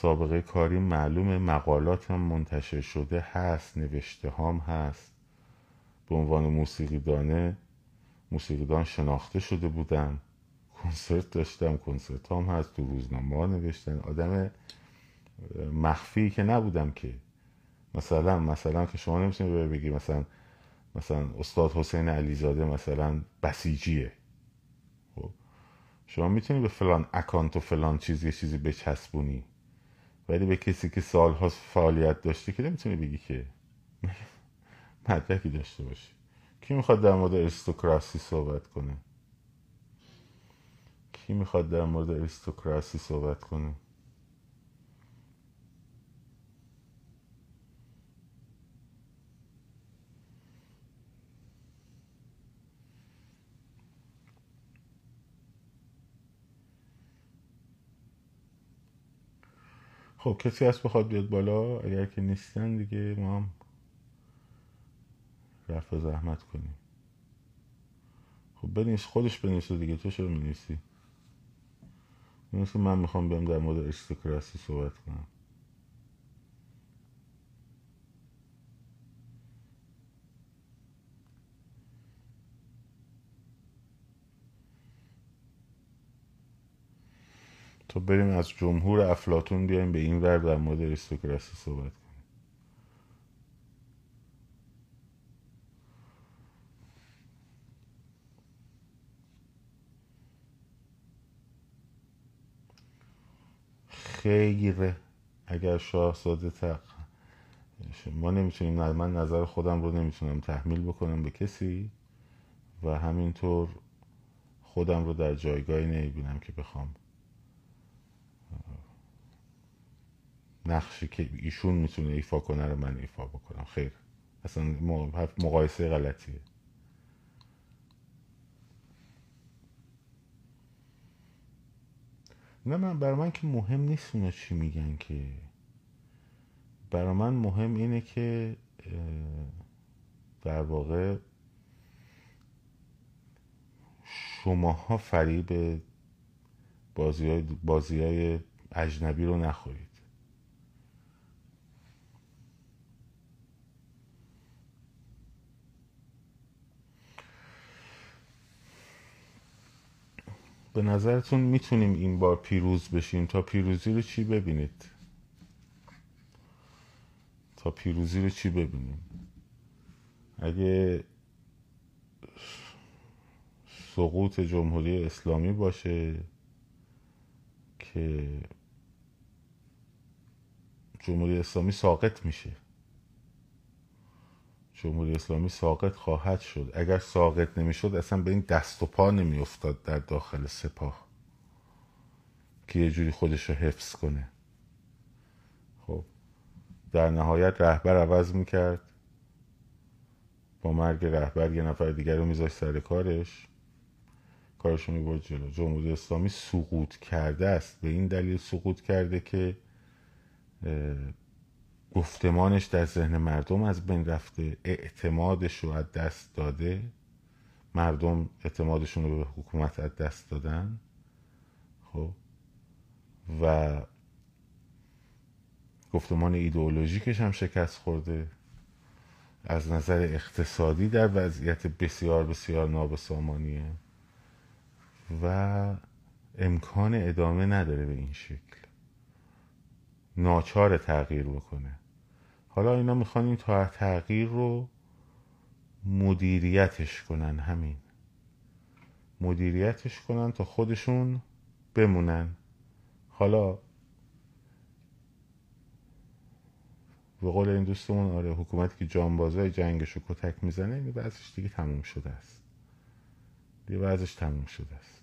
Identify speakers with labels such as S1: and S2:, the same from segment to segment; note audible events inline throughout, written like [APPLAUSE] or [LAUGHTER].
S1: سابقه کاری معلومه مقالات هم منتشر شده هست نوشته هم هست. به عنوان موسیقیدانه موسیقیدان شناخته شده بودم. کنسرت داشتم کنسرت هم هست تو روزنامه نوشتن. آدم مخفی که نبودم که. مثلا مثلا که شما نمی‌تونید بگی مثلا مثلا استاد حسین علیزاده مثلا بسیجیه. خب؟ شما می‌تونی به فلان اکانت و فلان چیز یه چیزی بچسبونی. ولی به کسی که سالها فعالیت داشته که نمی‌تونی بگی که. مدرکی داشته باشی. کی می‌خواد در مورد اریستوکراسی صحبت کنه؟ کی می‌خواد در مورد اریستوکراسی صحبت کنه؟ خب کسی هست بخواد بیاد بالا؟ اگر که نیستن دیگه ما هم رفع زحمت کنیم. خب بنویس خودش بنویسه دیگه. تو چرا می‌نویسی؟ من می‌خوام بیام در مورد اریستوکراسی صحبت کنم. تو بریم از جمهور افلاتون بیایم به این ور در مورد اریستوکراسی صحبت کنیم. خیر اگر شاهزاده تق ما نمی‌تونیم من نظر خودم رو نمی‌تونم تحمیل بکنم به کسی و همینطور خودم رو در جایگاهی نمی‌بینم که بخوام نقشی که ایشون می‌تونه ایفا کنه رو من ایفا بکنم. خیر. اصلا مقایسه غلطیه. نه من برای من که مهم نیست اونا چی میگن که. برای من مهم اینه که در واقع شماها فریب بازی های, بازی های اجنبی رو نخورید. به نظرتون می‌تونیم این بار پیروز بشیم؟ تا پیروزی رو چی ببینید؟ تا پیروزی رو چی ببینیم؟ اگه سقوط جمهوری اسلامی باشه که جمهوری اسلامی ساقط میشه. جمهوری اسلامی ساقط خواهد شد. اگر ساقط نمی‌شد اصلا به این دست و پا نمیافتاد در داخل سپاه که یه جوری خودش رو حفظ کنه. خب در نهایت رهبر عوض می‌کرد. با مرگ رهبر یه نفر دیگر رو میذاشت سر کارش. کارش می‌برد جلو. جمهوری اسلامی سقوط کرده است. به این دلیل سقوط کرده که گفتمانش در ذهن مردم از بین رفته. اعتمادش رو از دست داده. مردم اعتمادشون رو به حکومت از دست دادن. خب. و گفتمان ایدئولوژیکش هم شکست خورده. از نظر اقتصادی در وضعیت بسیار بسیار نابسامانیه. و امکان ادامه نداره به این شکل. ناچار تغییر بکنه. حالا اینا می‌خوان این تغییر رو مدیریتش کنن همین. مدیریتش کنن تا خودشون بمونن. حالا به قول این دوستمون آره حکومتی که جانبازای جنگش رو کتک می‌زنه این بعضش دیگه تموم شده است. دیگه بعضش تموم شده است.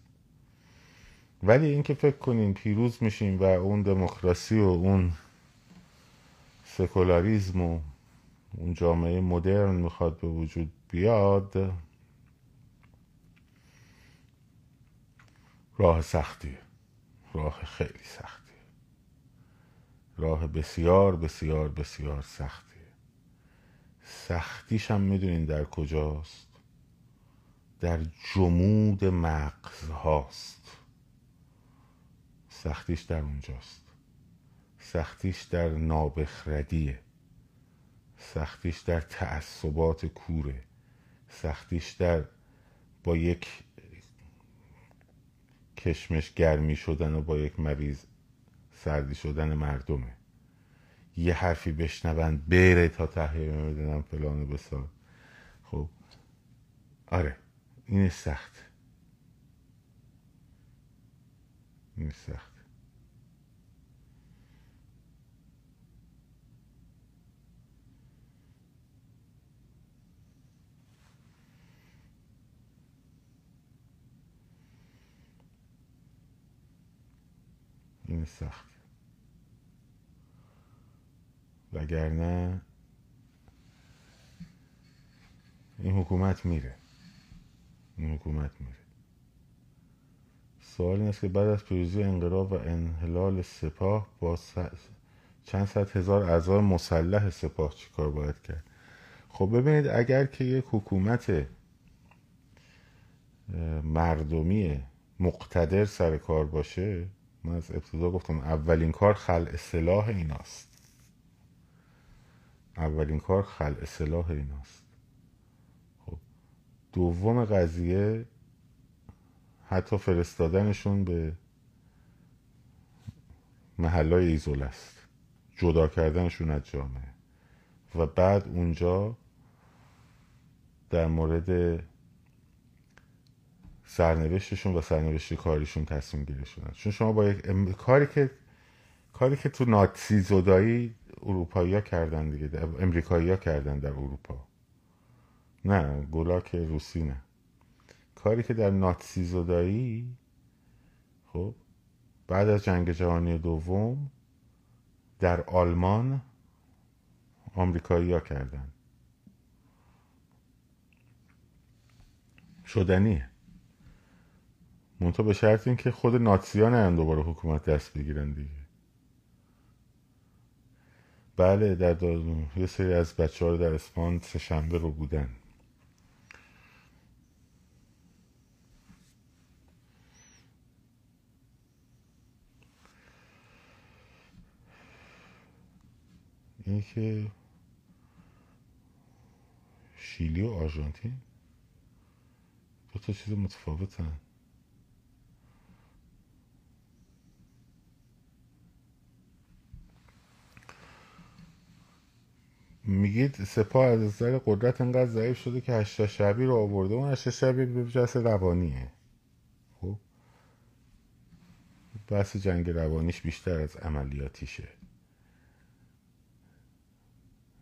S1: ولی اینکه فکر کنین پیروز میشیم و اون دموکراسی و اون سکولاریزم و اون جامعه مدرن می‌خواد به وجود بیاد راه سختیه راه خیلی سختیه. راه بسیار بسیار بسیار سختیه. سختیش هم می‌دونین در کجاست؟ در جمود مغز هاست سختیش در اونجاست. سختیش در نابخردیه. سختیش در تعصبات کوره. سختیش در با یک کشمش گرمی شدن و با یک مریض سردی شدن مردمه. یه حرفی بشنوند بره تا تهیه می‌دونم فلان بسار. خب. آره. این سخت. این سخت. سخت وگرنه این حکومت میره. این حکومت میره. سوال این است که بعد از پیروزی انقلاب و انحلال سپاه با چند صد هزار اعضای مسلح سپاه چیکار باید کرد؟ خب ببینید اگر که یک حکومت مردمی مقتدر سر کار باشه من از ابتدا گفتم اولین کار خل اصلاح ایناست. اولین کار خل اصلاح ایناست. خب دوم قضیه حتی فرستادنشون به محلای ایزول است. جدا کردنشون از جامعه. و بعد اونجا در مورد سرنوشتشون و سرنوشت کاریشون تصمیم گیری شدن چون شما با یک کاری که کاری که تو ناتسی زدایی اروپایی ها کردن دیگه امریکایی ها کردن در اروپا. نه گلاک روسی نه. کاری که در ناتسی زدایی خب بعد از جنگ جهانی دوم در آلمان آمریکایی ها کردن. شدنیه. منتها به شرط این که خود ناتسیان هم دوباره حکومت دست بگیرن دیگه. بله در دادون یه سری از بچه ها در اسپان سه رو بودن. این که شیلی و آرژانتین دو تا چیز متفاوتن. میگید سپاه از نظر قدرت انقدر ضعیف شده که هشتا شبی رو آورده اون هشتا شبی به جهت روانیه. خب؟ بحث جنگ روانیش بیشتر از عملیاتیشه.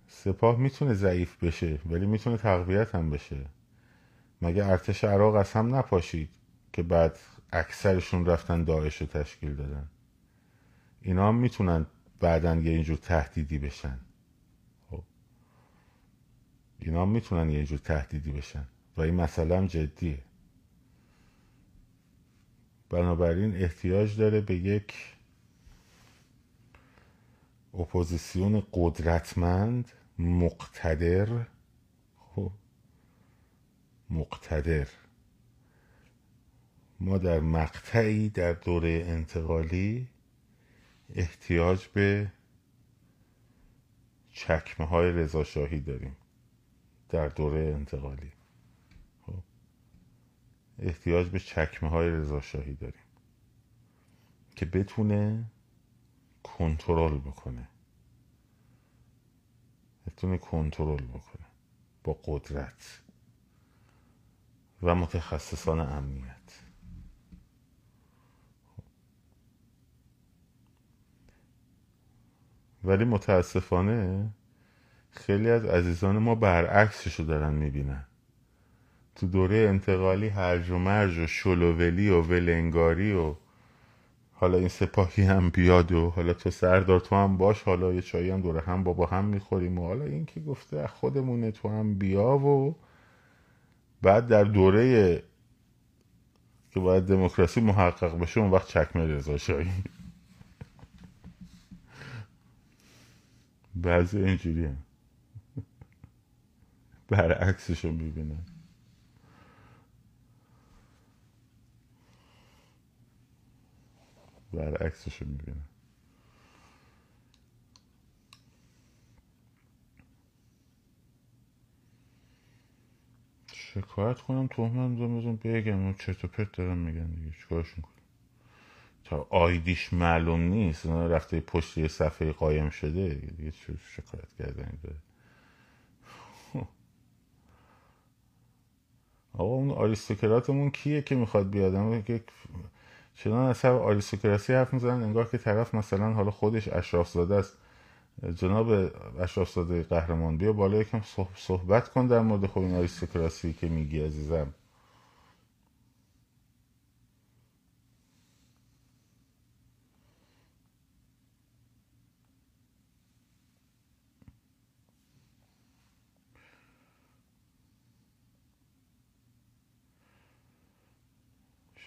S1: سپاه می‌تونه ضعیف بشه ولی می‌تونه تقویت هم بشه. مگه ارتش عراق از هم نپاشید که بعد اکثرشون رفتن داعش رو تشکیل دادن؟ اینا هم می‌تونن بعدا یه اینجور تهدیدی بشن. اینا می‌تونن یه جور تهدیدی بشن. و این مسئله هم جدیه. بنابراین احتیاج داره به یک اپوزیسیون قدرتمند مقتدر. خب مقتدر. ما در مقطعی در دوره انتقالی احتیاج به چکمه های رضاشاهی داریم. در دوره انتقالی. خب. احتیاج به چکمه های رضاشاهی داریم که بتونه کنترل بکنه. بتونه کنترل بکنه با قدرت و متخصصان امنیت. ولی متاسفانه خیلی از عزیزان ما برعکسش رو دارن می‌بینن تو دوره انتقالی هرج و مرج و شلوولی و ولنگاری و حالا این سپاهی هم بیاد و حالا تو سردار تو هم باش حالا یه چایی هم دوره هم بابا هم می‌خوریم و حالا این که گفته خودمونه تو هم بیا و بعد در دوره که باید دموکراسی محقق بشه اون وقت چکمه رضا شاهی [LAUGHS] بعضی اینجوری هم. برعکسش رو می‌بینن برعکسش رو می‌بینن شکایت کنم تهمت بزن بزن بگم اون چرت و پرت دارم میگن دیگه. چیکارش می‌کنم تا آیدیش معلوم نیست اون رفته پشت یه صفحه قایم شده دیگه شکایت کردنی داره؟ آقا اون آریستوکراتمون کیه که می‌خواد بیاد؟ که چنان از آریستوکراسی حرف می‌زنن انگار که طرف مثلا حالا خودش اشراف زاده است. جناب اشراف زاده قهرمان بیا بالا یکم صحبت کن در مورد خب این آریستوکراسی که میگی عزیزم.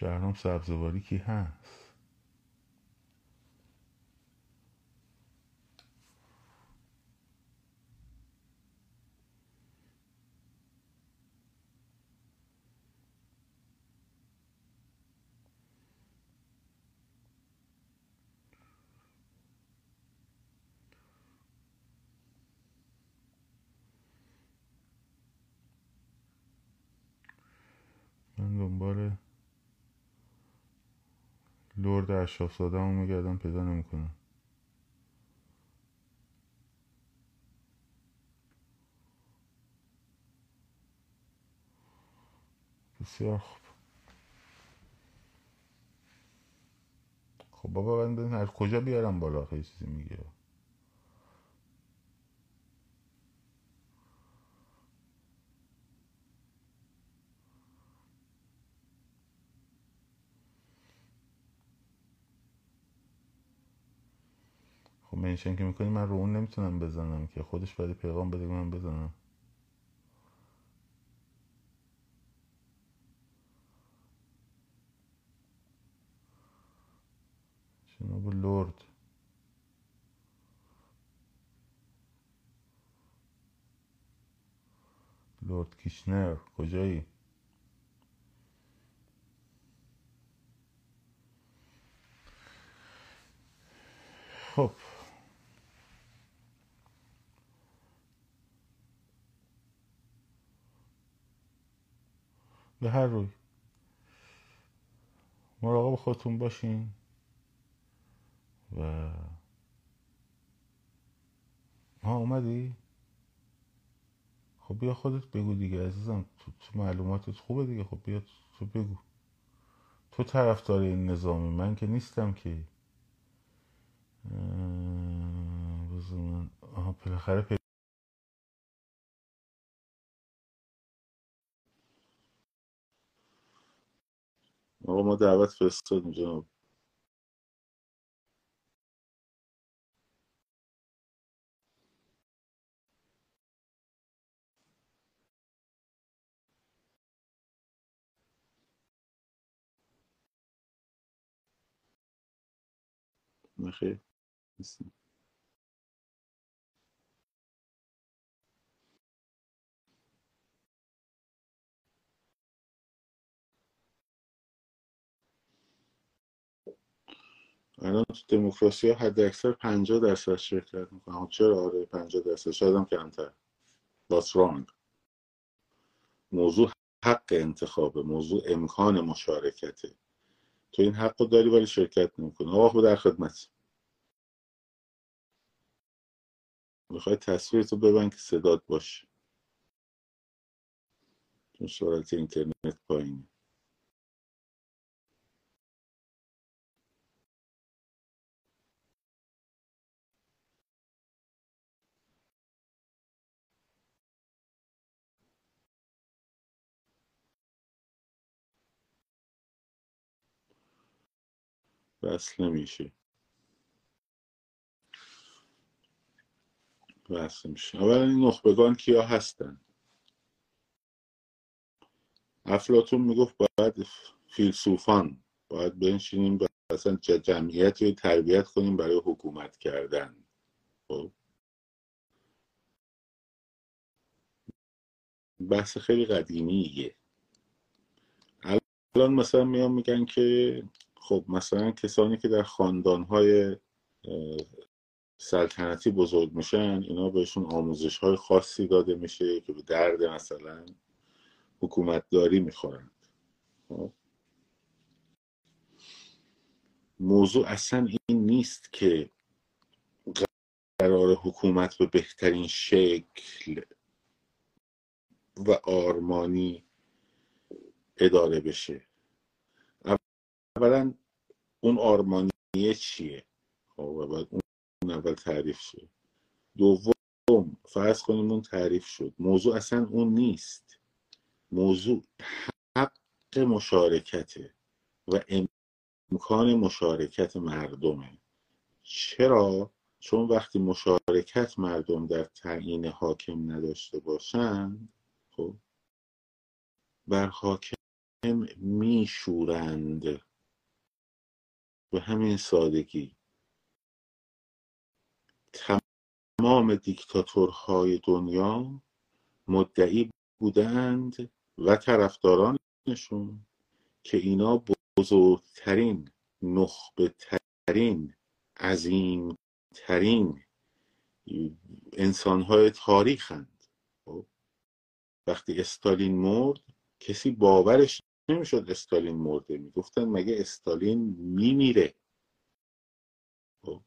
S1: شهرام سبزواری کی هست؟ من دنبال لرد اشراف زاده همون میگردم پیدا نمی‌کنم. بسیار خوب. خب بابا من از کجا بیارم بالا خیلی چیزی میگه. خب منشن که می‌کنی من رو اون نمی‌تونم بزنم که. خودش باید پیغام بده من بزنم. جناب لورد لورد کیشنر کجایی خب به هر روی. مراقب خودتون باشین و ها اومدی؟ خب بیا خودت بگو دیگه عزیزم. تو, تو معلوماتت خوبه دیگه. خب بیا تو بگو. تو طرفدار این نظامی. من که نیستم که. بذار من آها بالاخره آقا ما دعوت فرستادیم جناب. نخیر الان تو دموکراسی حد اکثر 50 درصد شرکت می‌کنم. چرا؟ آره 50 درصد. شاید هم کمتر. What's wrong. موضوع حق انتخابه. موضوع امکان مشارکته. تو این حق رو داری ولی شرکت نمی‌کنه آقا در خدمت. می‌خوای تصویر تو ببین که صدات باشه. چون سرعت اینترنت پایینه. وصل نمیشه. وصل میشه. اولا این نخبگان کیا هستن؟ افلاتون می‌گفت باید فیلسوفان باید بنشینیم و اصلا جمعیت رو تربیت کنیم برای حکومت کردن. خب؟ بحث خیلی قدیمیه. الان مثلا میان میگن که خب مثلا کسانی که در خاندانهای سلطنتی بزرگ میشن اینا بهشون آموزش های خاصی داده میشه که به درد مثلا حکومتداری می‌خورند خب؟ موضوع اصلا این نیست که قرار حکومت به بهترین شکل و آرمانی اداره بشه اولا اون آرمانیه چیه؟ خب اون اول تعریف شد دوم فرض کنیم اون تعریف شد. موضوع اصلا اون نیست. موضوع حق مشارکته و امکان مشارکت مردمه. چرا؟ چون وقتی مشارکت مردم در تعیین حاکم نداشته باشند خب بر حاکم میشورند. به همین سادگی تمام دیکتاتورهای دنیا مدعی بودند و طرفدارانشون که اینا بزرگترین نخبه ترین عظیم ترین انسانهای تاریخند خب؟ وقتی استالین مرد کسی باورش نمی‌شد استالین مرده. می‌گفتن مگه استالین میمیره. خب؟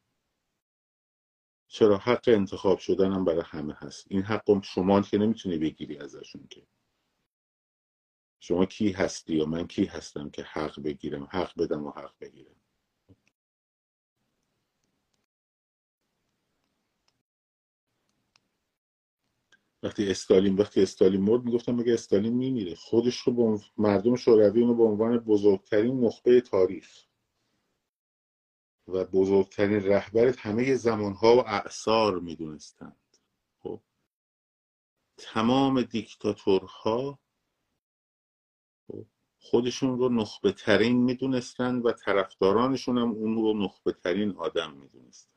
S1: چرا حق انتخاب شدن هم برای همه هست. این حق شما که نمی‌تونی بگیری ازشون که. شما کی هستی و من کی هستم که حق بگیرم؟ حق بدم و حق بگیرم. وقتی استالین وقتی استالین مرد می‌گفتم مگه استالین میمیره؟ خودش رو به مردم شوروی رو به عنوان بزرگترین نخبه تاریخ. و بزرگترین رهبر همه زمانها و اعثار می‌دونستند. خب؟ تمام دیکتاتورها خب، خودشون رو نخبه ترین می‌دونستند و طرفدارانشون هم اون رو نخبه ترین آدم می‌دونستند.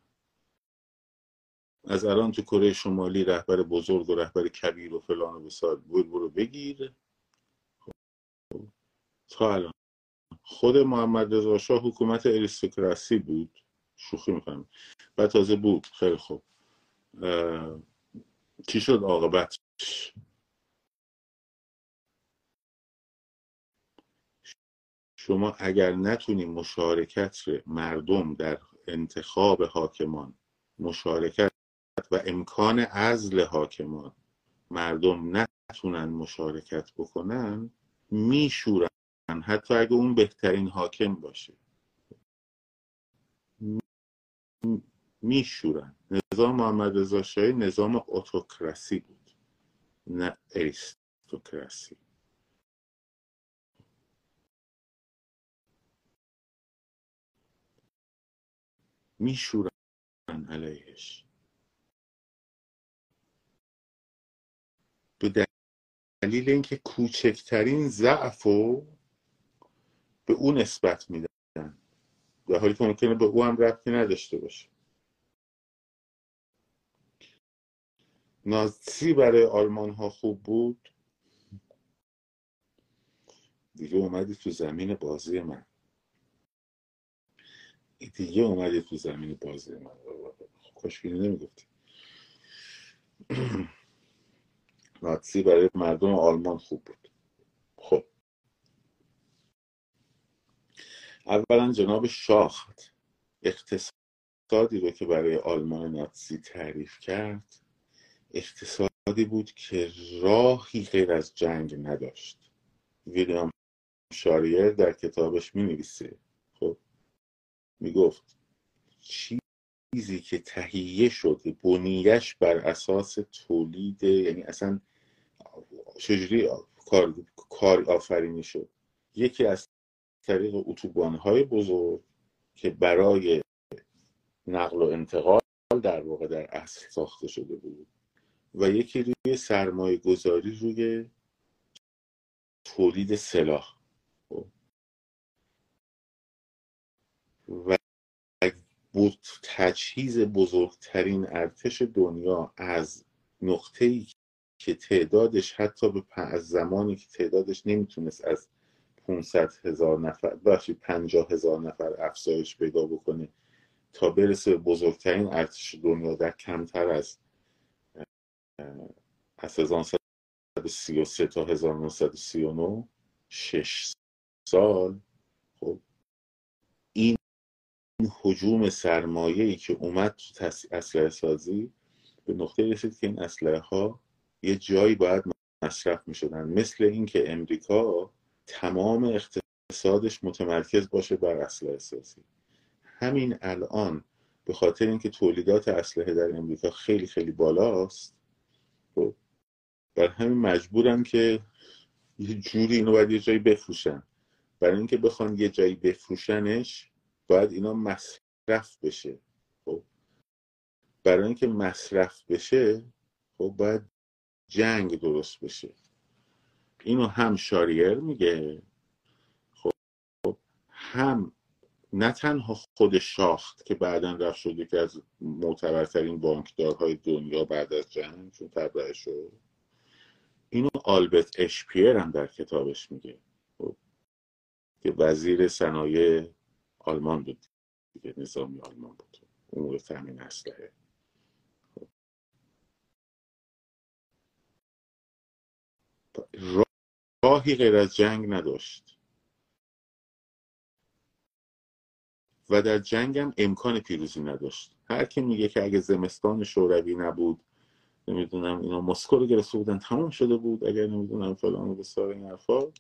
S1: از الان تو کره شمالی رهبر بزرگ و رهبر کبیر و فلان و بسار بود برو بگیر. خب. تا الان. خود محمد رضا شاه حکومت اریستوکراسی بود. شوخی می‌کنم. و تازه بود. خیلی خوب. چی شد عاقبت؟ شما اگر نتونی مشارکت مردم در انتخاب حاکمان مشارکت و امکان عزل حاکمان مردم نتونن مشارکت بکنن میشورن حتی اگه اون بهترین حاکم باشه. میشورن. نظام محمد رضا شاهی نظام اتوکراسی بود نه اریستوکراسی. میشورن علیهش. به دلیل اینکه کوچکترین ضعف رو به اون نسبت میدن. در حالی که ممکنه به او هم ربطی نداشته باشه. نازی برای آلمان ها خوب بود. دیگه اومدی تو زمین بازی من. دیگه اومدی تو زمین بازی من. کاشکی نمی‌گفتی. [CLEARS THROAT] ناتسی برای مردم آلمان خوب بود. خب. اولا جناب شاخت اقتصادی رو که برای آلمان ناتسی تعریف کرد اقتصادی بود که راهی غیر از جنگ نداشت. ویلیام شاریر در کتابش می نویسه خب. می گفت چیزی که تهیه شده بنیش بر اساس تولید یعنی اصلا چجوری کار, کار آفرینی شد یکی از طریق اتوبان های بزرگ که برای نقل و انتقال در واقع در اصل ساخته شده بود و یکی روی سرمایه گذاری روی تولید سلاح خب. و تجهیز بزرگترین ارتش دنیا از نقطه ای که تعدادش حتی به از زمانی که تعدادش نمی‌تونست از 500 هزار نفر بخشی 50 هزار نفر افزایش پیدا بکنه تا برسه به بزرگترین ارتش دنیا در کمتر از از 1933 تا 1939 شش سال خب این حجوم سرمایه ای که اومد تو اسلحه سازی به نقطه رسید که این اسلحه ها یه جایی باید مصرف می شدن مثل اینکه امریکا تمام اقتصادش متمرکز باشه بر اسلحه سازی همین الان به خاطر اینکه تولیدات اسلحه در امریکا خیلی خیلی بالاست خب بر همین مجبورن که یه جوری اینو باید یه جایی بفروشن. برای اینکه بخوان یه جایی بفروشنش باید اینا مصرف بشه. خب. برای اینکه مصرف بشه خب باید جنگ درست بشه. اینو هم شاریر میگه. خب هم نه تنها خود شاخت که بعدا رفت شده که از معتبرترین بانکدارهای دنیا بعد از جنگ چون تبرئه شد. اینو آلبرت اشپیر هم در کتابش میگه. خب. که وزیر صنایع آلمان بود. دیگه نظامی آلمان بود. امور تامین اسلحه. راهی غیر از جنگ نداشت. و در جنگ هم امکان پیروزی نداشت. هر کی میگه که اگه زمستان شوروی نبود نمی‌دونم اینا مسکو رو گرفته بودن تمام شده بود. اگر نمی‌دونم فلان و بسار این حرفا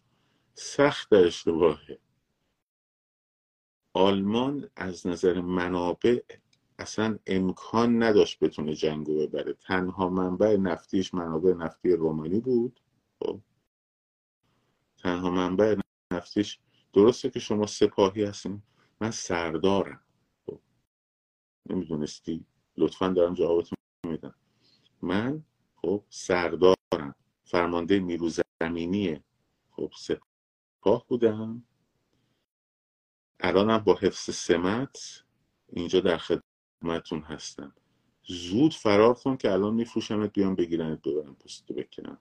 S1: سخت در اشتباهه. آلمان از نظر منابع اصلا امکان نداشت بتونه جنگو ببره. تنها منبع نفتیش منابع نفتی رومانی بود. خب. تنها منبع نفتیش درسته که شما سپاهی هستین. من سردارم. خب. نمی‌دونستی؟ لطفا دارم جوابتون میدم. من خب سردارم. فرمانده نیرو زمینی خب سپاه بودم. الانم با حفظ سمت اینجا در خدمتون هستم. زود فرار کن که الان میفروشمت بیام بگیرنت ببرم پستو بکنم.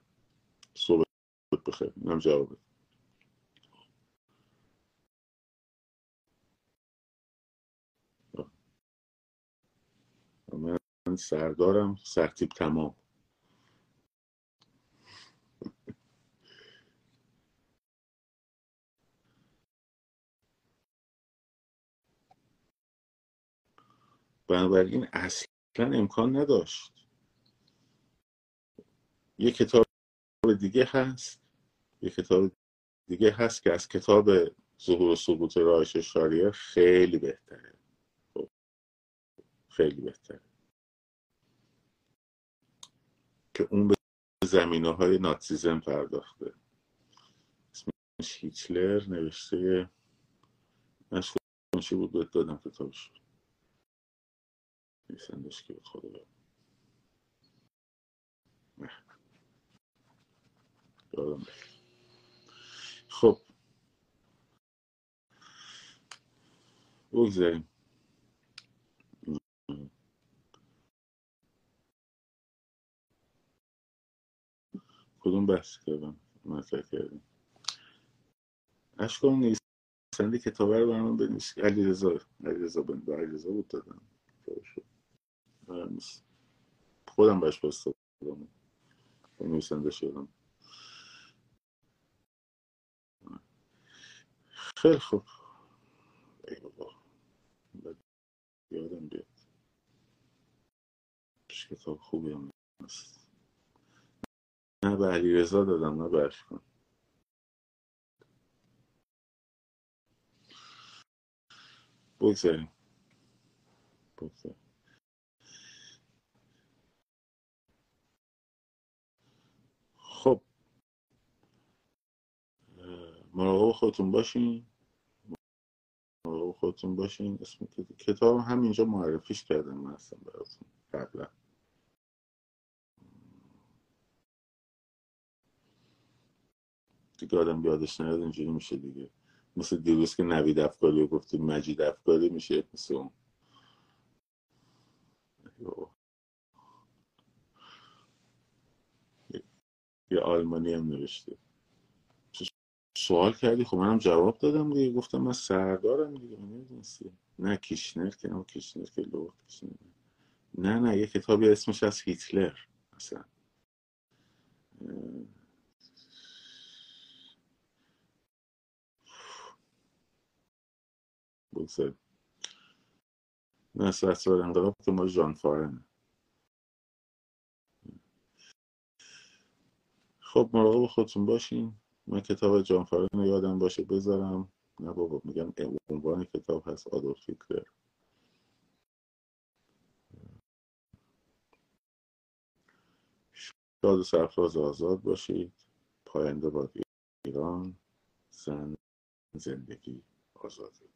S1: صبح بخیر. اینم جوابه من سردارم. سرتیب تمام. بنابراین اصلا امکان نداشت. یه کتاب دیگه هست. یه کتاب دیگه هست که از کتاب ظهور و سقوط راهش شاریه خیلی بهتره. خب، خیلی بهتره. که اون به زمینه های ناتسیزم پرداخته. اسمش هیتلر نوشته. چی بود؟ بهت دادم کتابش نویسندش که خدا. خب. بگذاریم. کدوم بحث کردم؟ مطرح کردیم. اشکام نویسنده کتابه رو برمان بنویس. علی رضا علی رضا بود دادم. خودم بهش دادم نویسنده شدم. خیلی خوب. ای بابا. یادم بیاد. کتاب خوبی هم هست. نه به علی رضا دادم نه به اشکان. بگذاریم. بگذاریم. خب. مراقب خودتون باشین. مراقب خودتون باشین. اسم کتاب همینجا معرفیش کردم من اصلا براتون قبلا. دیگه آدم بیادش نیاد اینجوری میشه دیگه. مثل دیروز که نوید افکاری رو گفتیم مجید افکاری میشه. مثل اون. یه آلمانی هم نوشته. سوال کردی؟ خب منم جواب دادم دیگه. گفتم من سردارم دیگه. نمی‌دونستی نه کیشنر که نه. کیشنر که لو کیشنر. نه نه. یه کتابی اسمش از هیتلر. مثلا بگذاریم نه سرسوار انقلاب که ما جان فارنه خب مراقب خودتون باشین. من کتاب جان رو یادم باشه بذارم. نه بابا میگم عنوان کتاب هست آدولف هیتلر شاد و سرفراز آزاد باشید. پاینده باد ایران زن زندگی آزادی